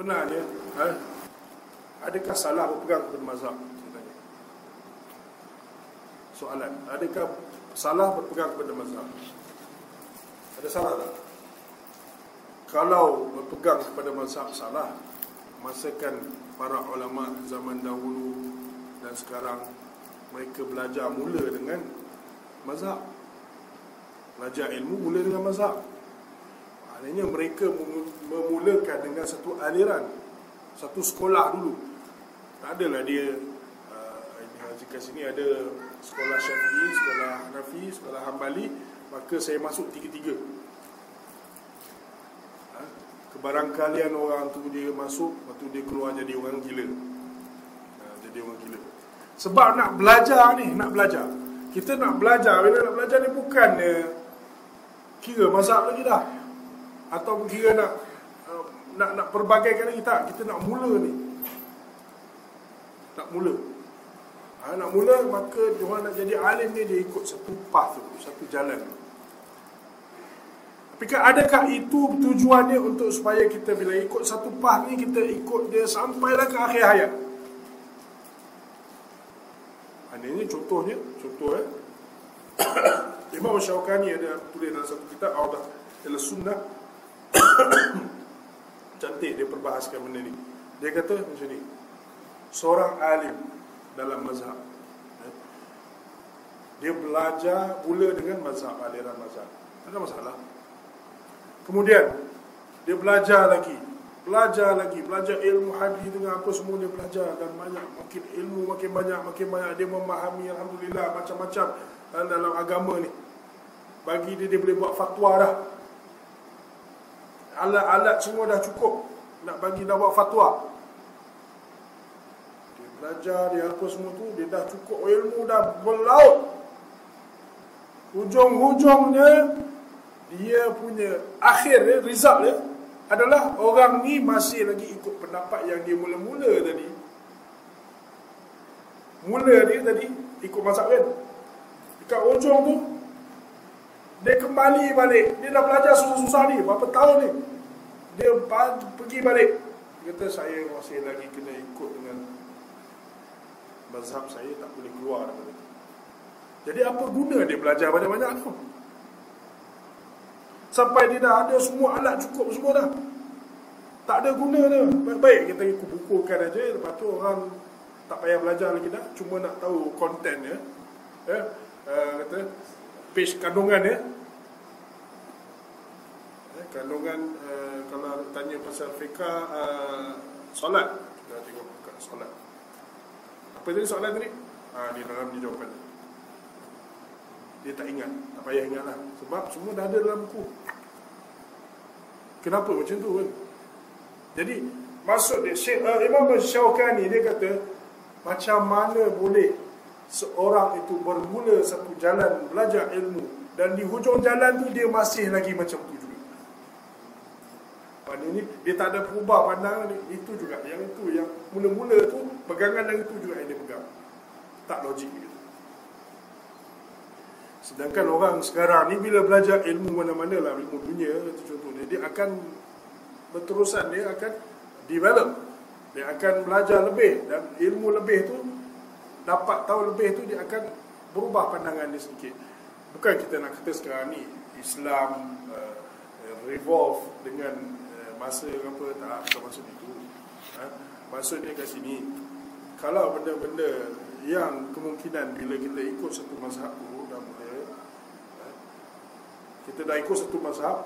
sebenarnya eh, adakah salah berpegang kepada mazhab? Soalan, adakah salah berpegang kepada mazhab? Ada salah tak? Kalau berpegang kepada mazhab salah, masakan para ulama zaman dahulu dan sekarang mereka belajar mula dengan mazhab. Belajar ilmu mula dengan mazhab. Maknanya mereka memulakan dengan satu aliran, satu sekolah dulu. Tak adalah dia uh, jika sini ada sekolah Syafi'i, sekolah Hanafi, sekolah Hambali, maka saya masuk tiga-tiga. Ha? Kebarangkalian orang tu dia masuk, lepas tu dia keluar jadi orang gila. Ha, jadi orang gila. Sebab nak belajar ni, nak belajar. Kita nak belajar, bila nak belajar ni bukan uh, kira mazhab lagi dah atau kira nak uh, nak nak perbagaikan lagi? Tak kita nak mula ni. Nak mula. Ha, nak mula maka dia nak jadi alim ni dia ikut satu path tu satu jalan. Tapi kan adakah itu tujuannya untuk supaya kita bila ikut satu path ni kita ikut dia sampailah ke akhir hayat? Ha, ini contohnya contoh eh. Imam Syaukani ada tulis dalam satu kitab Audah ila sunnah Cantik dia perbahaskan benda ni. Dia kata macam ni Seorang alim dalam mazhab eh, Dia belajar pula dengan mazhab Aliran mazhab. Tak ada masalah. Kemudian Dia belajar lagi Belajar lagi Belajar ilmu hadis dengan apa semua dia belajar Dan banyak Makin ilmu makin banyak Makin banyak. Dia memahami Alhamdulillah Macam-macam eh, dalam agama ni. Bagi dia dia boleh buat fatwa dah alat-alat semua dah cukup. Nak bagi nak buat fatwa. Dia belajar dia apa semua tu dia dah cukup ilmu dah berlaut. Hujung-hujungnya dia punya akhir dia, result dia adalah orang ni masih lagi ikut pendapat yang dia mula-mula tadi. Mula dia tadi ikut mazhab kan? Dekat ujung tu dia kembali balik. Dia dah belajar susah-susah ni berapa tahun ni dia pergi balik. Kata saya masih lagi kena ikut dengan mazhab saya tak boleh keluar daripada itu jadi apa guna dia belajar banyak-banyak tu? Sampai dia dah ada semua alat cukup semua dah. Tak ada guna dia. Baik-baik kita ikut bukukan aja. Lepas tu orang tak payah belajar lagi dah. Cuma nak tahu konten ya. Eh, uh, kata page kandungan ya eh, kandungan uh, kalau tanya pasal fiqah uh, solat. Kita tengok buka solat. Apa tadi soalan tadi? Ha, di dalam dia jawapan. Dia tak ingat. Tak payah ingat lah. Sebab semua dah ada dalam buku. Kenapa? Macam tu kan? Jadi maksud dia Syekh, uh, Imam Syaukani dia kata macam mana boleh seorang itu bermula satu jalan belajar ilmu dan di hujung jalan tu dia masih lagi macam tu Maknanya dia tak ada berubah pandangan itu juga yang itu yang mula-mula tu pegangan yang itu juga yang dia pegang. Tak logik gitu. Sedangkan orang sekarang ni bila belajar ilmu mana-mana lah ilmu dunia itu contohnya dia akan berterusan dia akan develop dia akan belajar lebih dan ilmu lebih tu dapat tahu lebih tu dia akan berubah pandangan dia sedikit. Bukan kita nak kata sekarang ni Islam uh, revolve dengan masa apa tak bukan maksud itu ha? maksudnya kat sini kalau benda-benda yang kemungkinan bila kita ikut satu mazhab tu dah mula ha? kita dah ikut satu mazhab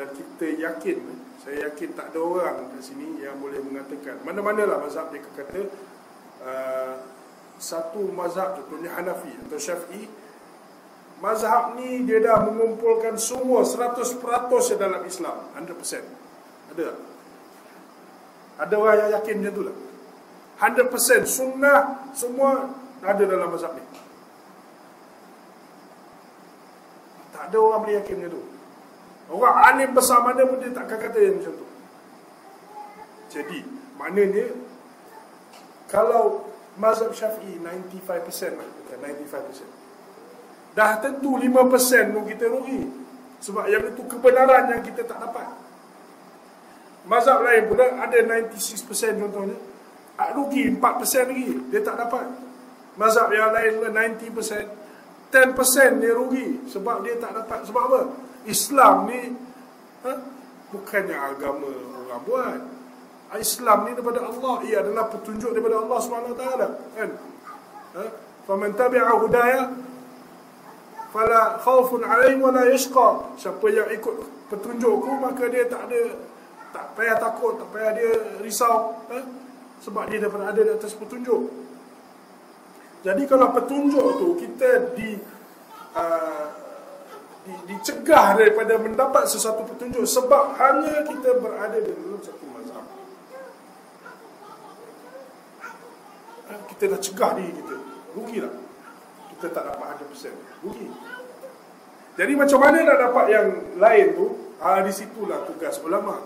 dan kita yakin saya yakin tak ada orang kat sini yang boleh mengatakan mana-mana lah mazhab dia kata uh, satu mazhab contohnya Hanafi atau Syafi'i mazhab ni dia dah mengumpulkan semua 100% dalam Islam 100% ada. Ada orang yang yakin macam tu lah. 100% sunnah Semua ada dalam mazhab ni. Tak ada orang boleh yakin macam tu. Orang alim besar mana pun dia takkan kata yang macam tu. Jadi Maknanya Kalau Mazhab syafi'i 95% lah. 95% Dah tentu 5% pun kita rugi. Sebab yang itu kebenaran yang kita tak dapat mazhab lain pula ada 96% contohnya. Rugi 4% lagi dia tak dapat. Mazhab yang lain pula 90% 10% dia rugi sebab dia tak dapat. Sebab apa? Islam ni ha? bukannya agama orang buat. Islam ni daripada Allah. Ia adalah petunjuk daripada Allah SWT kan? Ha? faman tabi'a hudaya fala khawfun 'alaihim wala yashqa. Siapa yang ikut petunjukku maka dia tak ada payah takut tak payah dia risau ha? sebab dia dapat ada di atas petunjuk jadi kalau petunjuk tu kita di uh, di, dicegah daripada mendapat sesuatu petunjuk sebab hanya kita berada di dalam satu mazhab. Uh, kita dah cegah diri kita. Rugi tak? Kita tak dapat 100%. Rugi. Jadi macam mana nak dapat yang lain tu? Ah di situlah tugas ulama.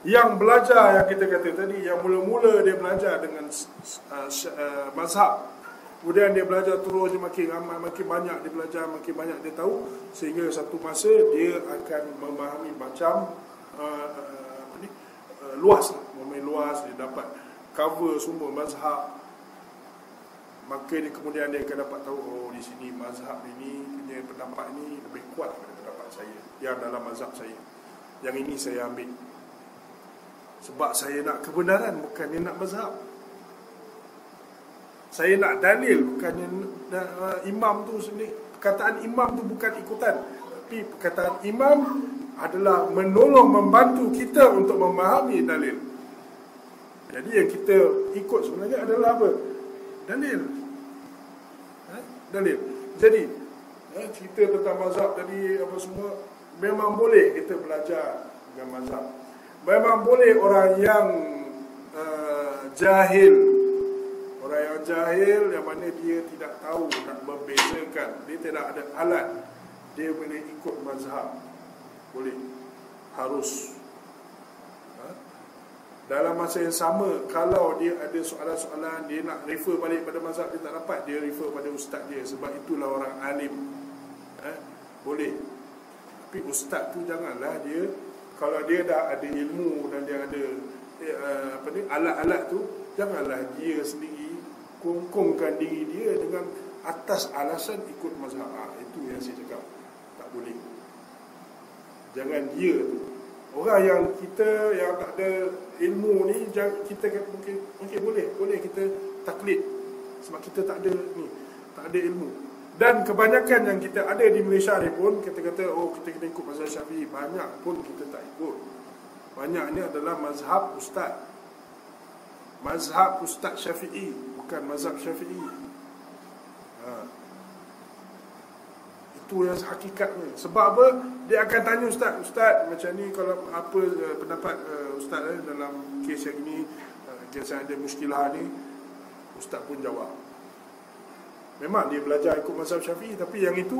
Yang belajar yang kita kata tadi yang mula-mula dia belajar dengan uh, uh, mazhab Kemudian dia belajar terus makin ramai, makin banyak dia belajar, makin banyak dia tahu sehingga satu masa dia akan memahami macam uh, apa ni uh, luas, memahami luas dia dapat cover semua mazhab. Maka dia kemudian dia akan dapat tahu oh di sini mazhab ini punya pendapat ini lebih kuat daripada pendapat saya yang dalam mazhab saya. Yang ini saya ambil. Sebab saya nak kebenaran bukan dia nak mazhab. Saya nak dalil bukannya uh, imam tu sendiri perkataan imam tu bukan ikutan. Tapi perkataan imam adalah menolong membantu kita untuk memahami dalil. Jadi yang kita ikut sebenarnya adalah apa? Dalil. Ha? dalil. Jadi ha, cerita tentang mazhab tadi apa semua memang boleh kita belajar dengan mazhab memang boleh orang yang uh, jahil Orang yang jahil yang mana dia tidak tahu nak membezakan, dia tidak ada alat, dia boleh ikut mazhab. Boleh. Harus. Ha? Dalam masa yang sama, kalau dia ada soalan-soalan, dia nak refer balik pada mazhab, dia tak dapat, dia refer pada ustaz dia. Sebab itulah orang alim. Ha? Boleh. Tapi ustaz tu janganlah dia, kalau dia dah ada ilmu dan dia ada eh, apa ni alat-alat tu, janganlah dia sendiri kongkongkan diri dia dengan atas alasan ikut mazhab. Ah, itu yang saya cakap. Tak boleh. Jangan dia tu. Orang yang kita yang tak ada ilmu ni kita mungkin mungkin boleh. Boleh kita taklid sebab kita tak ada ni tak ada ilmu dan kebanyakan yang kita ada di Malaysia ni pun kita kata oh kita kena ikut mazhab Syafi'i. Banyak pun kita tak ikut. Banyak ni adalah mazhab ustaz. Mazhab ustaz Syafi'i bukan mazhab syafi'i. Ha. itu yang hakikatnya. Sebab apa? Dia akan tanya ustaz ustaz macam ni kalau apa uh, pendapat uh, ustaz eh, dalam kes yang ini uh, kes yang ada muskilah ni? Ustaz pun jawab memang dia belajar ikut mazhab syafi'i tapi yang itu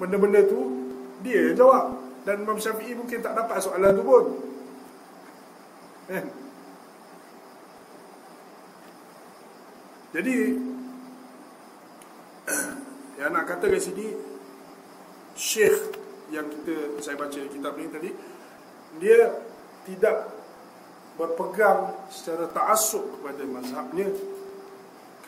benda-benda tu dia yang jawab. Dan Imam Syafi'i mungkin tak dapat soalan tu pun. Eh? Jadi yang nak kata kat sini Syekh yang kita saya baca kitab ni tadi dia tidak berpegang secara ta'assub kepada mazhabnya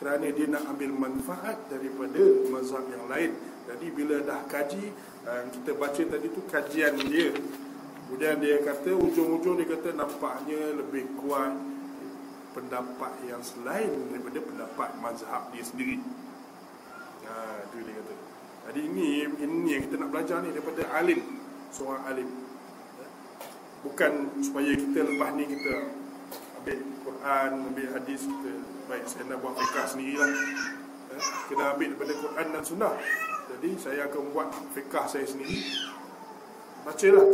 kerana dia nak ambil manfaat daripada mazhab yang lain. Jadi bila dah kaji eh, kita baca tadi tu kajian dia kemudian dia kata ujung-ujung dia kata nampaknya lebih kuat pendapat yang selain daripada pendapat mazhab dia sendiri. Ha, itu dia kata. Jadi ini ini yang kita nak belajar ni daripada alim, seorang alim. Bukan supaya kita lepas ni kita ambil Quran, ambil hadis kita baik saya nak buat fikah sendirilah. Ha, kita ambil daripada Quran dan Sunnah. Jadi saya akan buat fikah saya sendiri. Bacalah.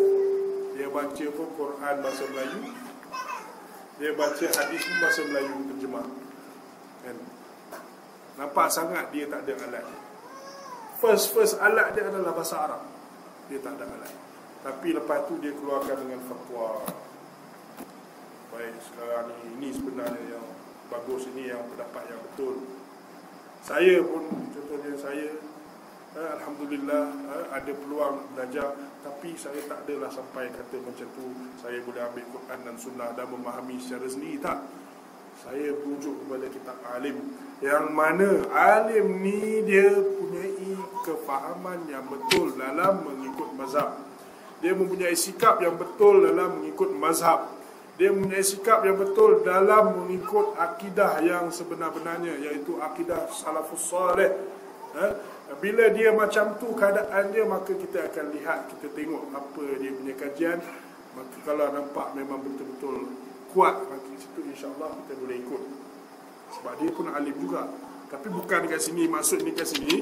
Dia baca pun Quran bahasa Melayu, dia baca hadis pun bahasa Melayu terjemah kan nampak sangat dia tak ada alat first first alat dia adalah bahasa Arab dia tak ada alat tapi lepas tu dia keluarkan dengan fatwa baik sekarang ni. Ini sebenarnya yang bagus ini yang pendapat yang betul. Saya pun contohnya saya eh, Alhamdulillah eh, ada peluang belajar. Tapi saya tak adalah sampai kata macam tu. Saya boleh ambil Quran dan Sunnah dan memahami secara sendiri tak? Saya rujuk kepada kitab alim. Yang mana alim ni dia punya kefahaman yang betul dalam mengikut mazhab. Dia mempunyai sikap yang betul dalam mengikut mazhab dia mempunyai sikap yang betul dalam mengikut akidah yang sebenar-benarnya iaitu akidah salafus salih. Ha? bila dia macam tu keadaan dia maka kita akan lihat kita tengok apa dia punya kajian. Maka kalau nampak memang betul-betul kuat maka situ insya-Allah kita boleh ikut. Sebab dia pun alim juga. Tapi bukan dekat sini. Maksud ni kat sini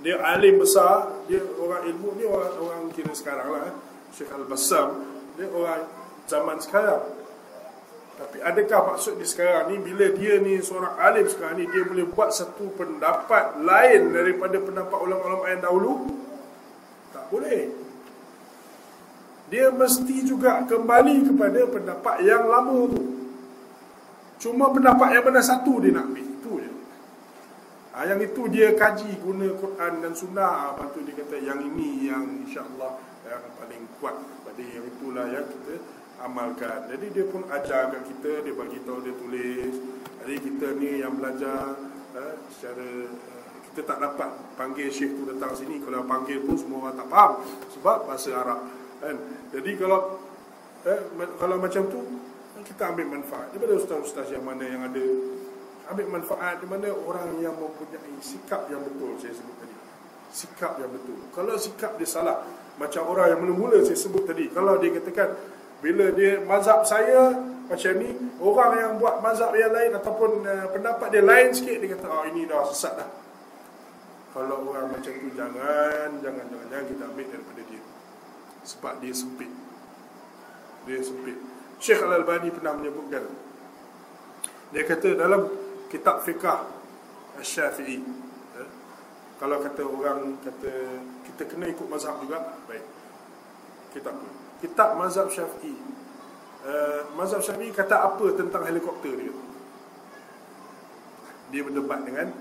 dia alim besar dia orang ilmu ni orang orang kira sekarang lah eh. Syekh Al-Bassam dia orang zaman sekarang tapi adakah maksud di sekarang ni bila dia ni seorang alim sekarang ni dia boleh buat satu pendapat lain daripada pendapat ulama-ulama yang dahulu? Tak boleh. Dia mesti juga kembali kepada pendapat yang lama tu. Cuma pendapat yang benar satu dia nak ambil. Itu je. Ha, yang itu dia kaji guna Quran dan Sunnah. Lepas tu dia kata yang ini yang insyaAllah yang paling kuat. Pada yang itulah yang kita amalkan. Jadi dia pun ajar kat kita, dia bagi tahu dia tulis. Jadi kita ni yang belajar eh, secara eh, kita tak dapat panggil syekh tu datang sini kalau panggil pun semua orang tak faham sebab bahasa Arab kan. Jadi kalau eh, kalau macam tu kita ambil manfaat daripada ustaz-ustaz yang mana yang ada ambil manfaat di mana orang yang mempunyai sikap yang betul saya sebut tadi. Sikap yang betul. Kalau sikap dia salah macam orang yang mula-mula saya sebut tadi kalau dia katakan bila dia mazhab saya macam ni orang yang buat mazhab yang lain ataupun uh, pendapat dia lain sikit dia kata oh ini dah sesat dah. Kalau orang macam tu jangan jangan jangan, jangan kita ambil daripada dia. Sebab dia sempit. Dia sempit. Syekh Al-Albani pernah menyebutkan dia kata dalam kitab fiqah Syafi'i eh, kalau kata orang kata kita kena ikut mazhab juga baik. Kita pun kitab mazhab syafi'i. Uh, mazhab syafi'i kata apa tentang helikopter dia? Dia berdebat dengan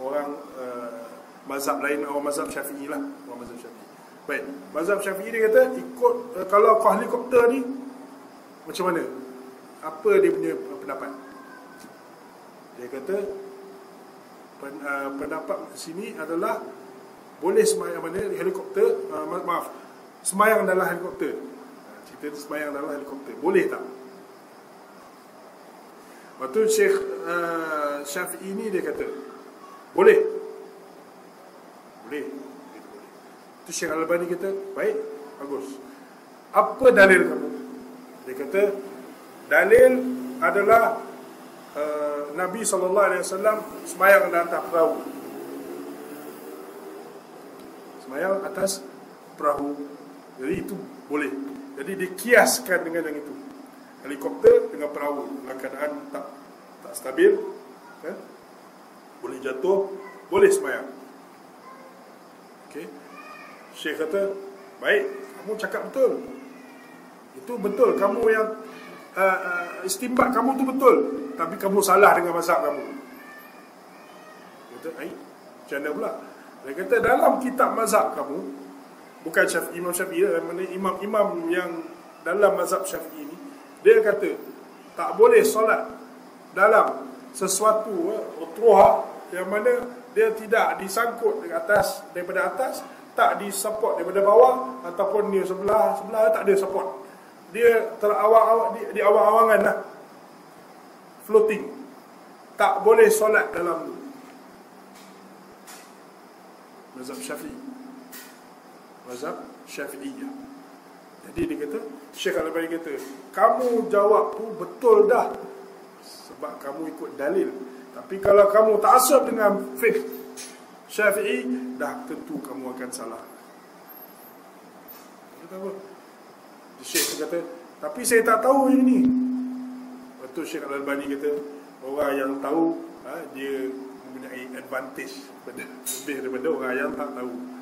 orang uh, mazhab lain orang mazhab syafi'i lah. Orang mazhab syafi'i. Baik mazhab syafi'i dia kata ikut uh, kalau kau helikopter ni macam mana? Apa dia punya pendapat? Dia kata pen, uh, pendapat sini adalah boleh semayang mana helikopter uh, maaf semayang dalam helikopter kita sembahyang dalam helikopter. Boleh tak? Waktu Syekh uh, Syafi'i ni dia kata boleh. Boleh. Itu Syekh Al-Bani kata baik bagus. Apa dalil kamu? Dia kata dalil adalah uh, Nabi SAW semayang di atas perahu. Semayang atas perahu. Jadi itu boleh jadi dikiaskan dengan yang itu. Helikopter dengan perahu dalam keadaan tak tak stabil, kan? Boleh jatuh, boleh semayang. Okey. Syekh kata, "Baik, kamu cakap betul. Itu betul kamu yang uh, uh, istimbat kamu tu betul, tapi kamu salah dengan mazhab kamu." Kata, "Ai, macam mana pula?" Dia kata, "Dalam kitab mazhab kamu, bukan Syafi'i Imam Syafi'i lah, mana imam-imam yang dalam mazhab Syafi'i ni dia kata tak boleh solat dalam sesuatu utruha eh, yang mana dia tidak disangkut di atas daripada atas tak disupport daripada bawah ataupun di sebelah sebelah tak ada support. Dia terawang-awang di, di awang-awangan lah. Floating. Tak boleh solat dalam mazhab Syafi'i mazhab syafi'iyah. Jadi dia kata Syekh Al-Albani kata kamu jawab tu betul dah sebab kamu ikut dalil. Tapi kalau kamu tak asal dengan fiqh syafi'i dah tentu kamu akan salah. Kata apa? Syekh kata tapi saya tak tahu yang ni. Betul Syekh Al-Albani kata orang yang tahu ha, dia mempunyai advantage lebih daripada orang yang tak tahu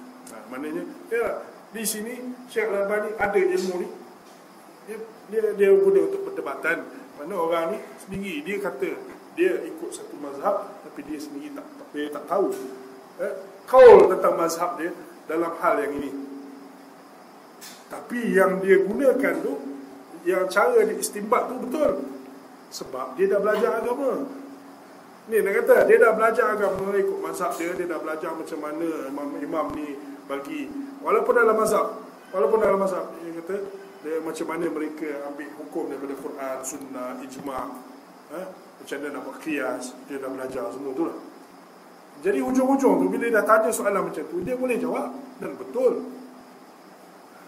maknanya ya, di sini Syekh Al-Albani ada ilmu ni. Dia dia, dia guna untuk perdebatan. Mana orang ni sendiri dia kata dia ikut satu mazhab tapi dia sendiri tak, tak dia tak tahu eh, kaul tentang mazhab dia dalam hal yang ini. Tapi yang dia gunakan tu, yang cara dia istimbat tu betul. Sebab dia dah belajar agama. Ni dia kata, dia dah belajar agama ikut mazhab dia, dia dah belajar macam mana imam-imam ni bagi. Walaupun dalam mazhab, walaupun dalam mazhab, dia kata, dia macam mana mereka ambil hukum daripada Quran, Sunnah, Ijma' eh? Macam mana nak buat kias Dia dah belajar semua tu lah. Jadi hujung-hujung tu Bila dia dah tanya soalan macam tu Dia boleh jawab Dan betul.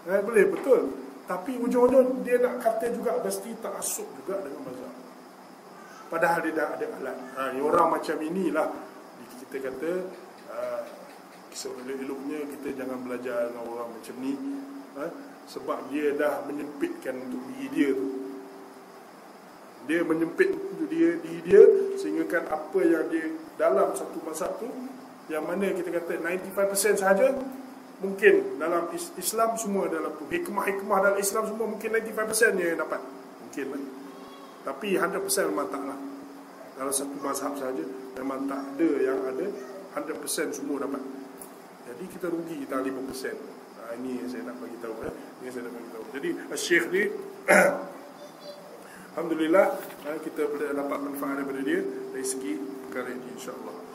Eh, Boleh betul. Tapi hujung-hujung Dia nak kata juga Mesti tak asuk juga dengan mazhab. Padahal dia dah ada alat. Ha, Orang macam inilah. Kita kata uh, Elok-eloknya Kita jangan belajar dengan orang macam ni ha? sebab dia dah menyempitkan untuk diri dia tu. Dia menyempit untuk dia diri dia sehingga apa yang dia dalam satu masa tu yang mana kita kata 95% sahaja mungkin dalam Islam semua dalam tu. Hikmah-hikmah dalam Islam semua mungkin 95% yang dapat. Mungkin lah. tapi 100% memang tak lah. Dalam satu mazhab sahaja memang tak ada yang ada 100% semua dapat jadi kita rugi kita 5% Ha, ini yang saya nak bagi tahu eh. Ini saya nak bagi tahu. Jadi Syekh ni Alhamdulillah eh, kita boleh dapat manfaat daripada dia dari segi perkara ini insya-Allah.